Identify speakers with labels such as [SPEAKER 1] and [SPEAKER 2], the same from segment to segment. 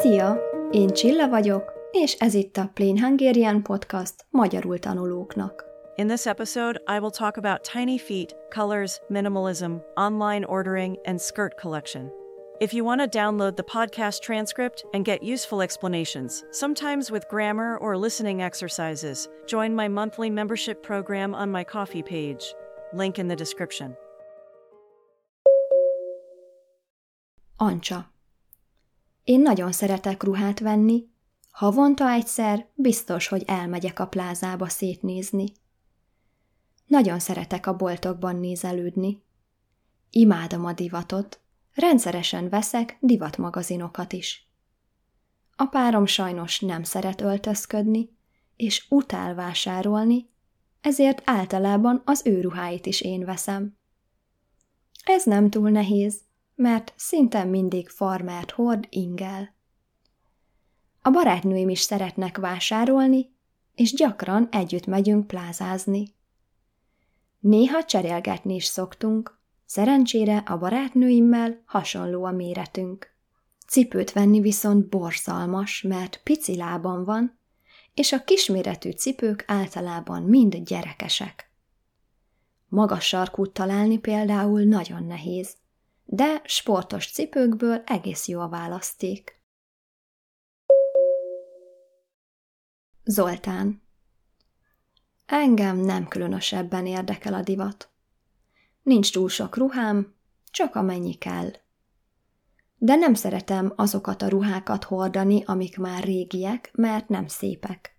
[SPEAKER 1] Szia! Én Csilla vagyok, és ez itt a Plain Hungarian Podcast magyarul tanulóknak.
[SPEAKER 2] In this episode, I will talk about tiny feet, colors, minimalism, online ordering, and skirt collection. If you want to download the podcast transcript and get useful explanations, sometimes with grammar or listening exercises, join my monthly membership program on my coffee page. Link in the description.
[SPEAKER 1] Ancsa Én nagyon szeretek ruhát venni. Havonta egyszer biztos, hogy elmegyek a plázába szétnézni. Nagyon szeretek a boltokban nézelődni. Imádom a divatot, rendszeresen veszek divatmagazinokat is. A párom sajnos nem szeret öltözködni, és utál vásárolni, ezért általában az ő ruháit is én veszem. Ez nem túl nehéz, mert szinte mindig farmert hord ingel. A barátnőim is szeretnek vásárolni, és gyakran együtt megyünk plázázni. Néha cserélgetni is szoktunk, szerencsére a barátnőimmel hasonló a méretünk. Cipőt venni viszont borzalmas, mert pici lábam van, és a kisméretű cipők általában mind gyerekesek. Magas sarkút találni például nagyon nehéz, de sportos cipőkből egész jó a választék. Zoltán Engem nem különösebben érdekel a divat. Nincs túl sok ruhám, csak amennyi kell. De nem szeretem azokat a ruhákat hordani, amik már régiek, mert nem szépek.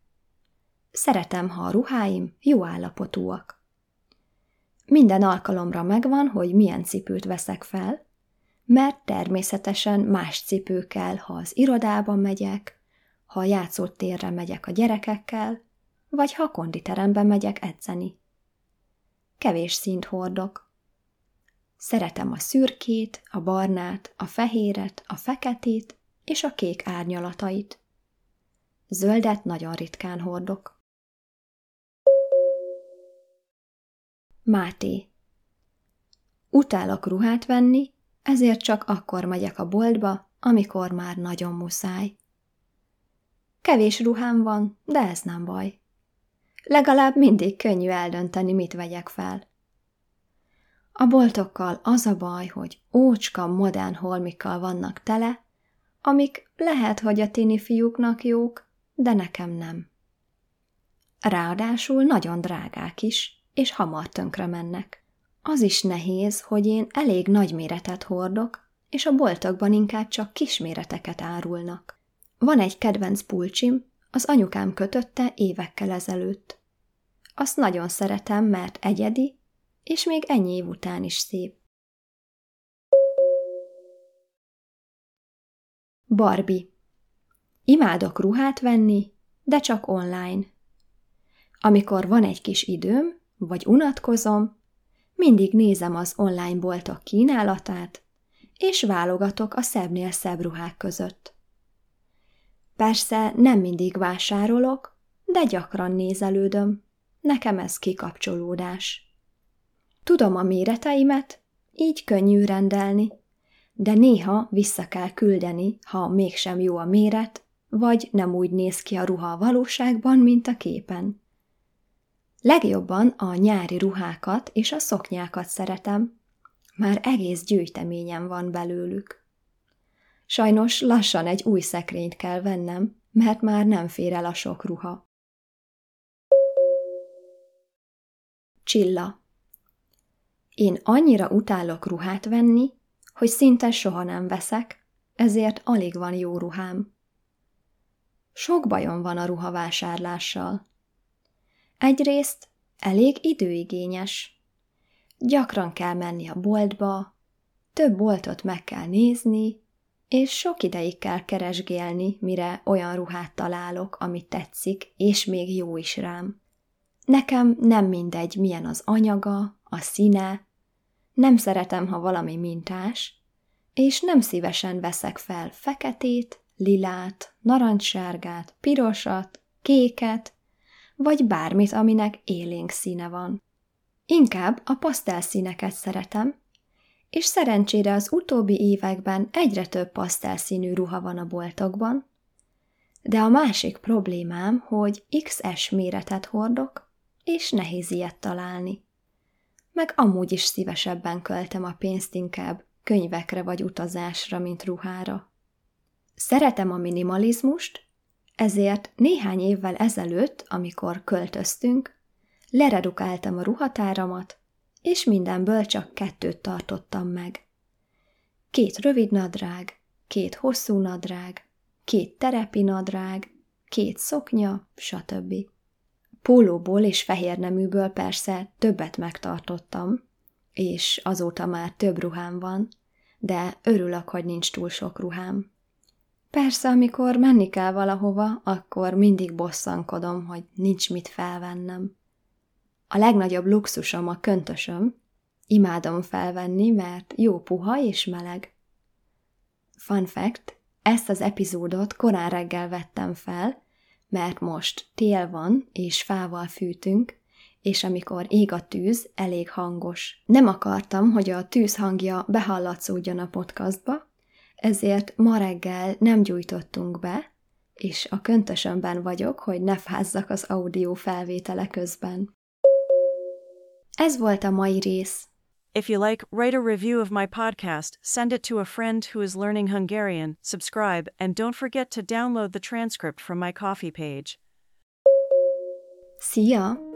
[SPEAKER 1] Szeretem, ha a ruháim jó állapotúak. Minden alkalomra megvan, hogy milyen cipőt veszek fel, mert természetesen más cipő kell, ha az irodában megyek, ha a játszótérre megyek a gyerekekkel, vagy ha a konditerembe megyek edzeni. Kevés szint hordok. Szeretem a szürkét, a barnát, a fehéret, a feketét és a kék árnyalatait. Zöldet nagyon ritkán hordok. Máté Utálok ruhát venni, ezért csak akkor megyek a boltba, amikor már nagyon muszáj. Kevés ruhám van, de ez nem baj. Legalább mindig könnyű eldönteni, mit vegyek fel. A boltokkal az a baj, hogy ócska modern holmikkal vannak tele, amik lehet, hogy a tini fiúknak jók, de nekem nem. Ráadásul nagyon drágák is, és hamar tönkre mennek. Az is nehéz, hogy én elég nagy méretet hordok, és a boltokban inkább csak kisméreteket árulnak. Van egy kedvenc pulcsim, az anyukám kötötte évekkel ezelőtt. Azt nagyon szeretem, mert egyedi, és még ennyi év után is szép. Barbie Imádok ruhát venni, de csak online. Amikor van egy kis időm, vagy unatkozom, mindig nézem az online boltok kínálatát, és válogatok a szebbnél szebb ruhák között. Persze nem mindig vásárolok, de gyakran nézelődöm. Nekem ez kikapcsolódás. Tudom a méreteimet, így könnyű rendelni, de néha vissza kell küldeni, ha mégsem jó a méret, vagy nem úgy néz ki a ruha a valóságban, mint a képen. Legjobban a nyári ruhákat és a szoknyákat szeretem, már egész gyűjteményem van belőlük. Sajnos lassan egy új szekrényt kell vennem, mert már nem fér el a sok ruha. Csilla én annyira utálok ruhát venni, hogy szinte soha nem veszek, ezért alig van jó ruhám. Sok bajom van a ruhavásárlással. Egyrészt elég időigényes. Gyakran kell menni a boltba, több boltot meg kell nézni, és sok ideig kell keresgélni, mire olyan ruhát találok, ami tetszik, és még jó is rám. Nekem nem mindegy, milyen az anyaga, a színe, nem szeretem, ha valami mintás, és nem szívesen veszek fel feketét, lilát, narancssárgát, pirosat, kéket, vagy bármit, aminek élénk színe van. Inkább a pasztelszíneket szeretem, és szerencsére az utóbbi években egyre több pasztelszínű ruha van a boltokban, de a másik problémám, hogy XS méretet hordok, és nehéz ilyet találni. Meg amúgy is szívesebben költem a pénzt inkább könyvekre vagy utazásra, mint ruhára. Szeretem a minimalizmust, ezért néhány évvel ezelőtt, amikor költöztünk, leredukáltam a ruhatáramat, és mindenből csak kettőt tartottam meg. Két rövid nadrág, két hosszú nadrág, két terepi nadrág, két szoknya, stb. Pólóból és fehér neműből persze többet megtartottam, és azóta már több ruhám van, de örülök, hogy nincs túl sok ruhám. Persze, amikor menni kell valahova, akkor mindig bosszankodom, hogy nincs mit felvennem. A legnagyobb luxusom a köntösöm, imádom felvenni, mert jó puha és meleg. Fun fact, ezt az epizódot korán reggel vettem fel, mert most tél van, és fával fűtünk, és amikor ég a tűz, elég hangos. Nem akartam, hogy a tűz hangja behallatszódjon a podcastba, ezért ma reggel nem gyújtottunk be, és a köntösömben vagyok, hogy ne fázzak az audio felvétele közben. Ez volt a mai rész.
[SPEAKER 2] If you like, write a review of my podcast, send it to a friend who is learning Hungarian, subscribe, and don't forget to download the transcript from my coffee page.
[SPEAKER 1] Szia!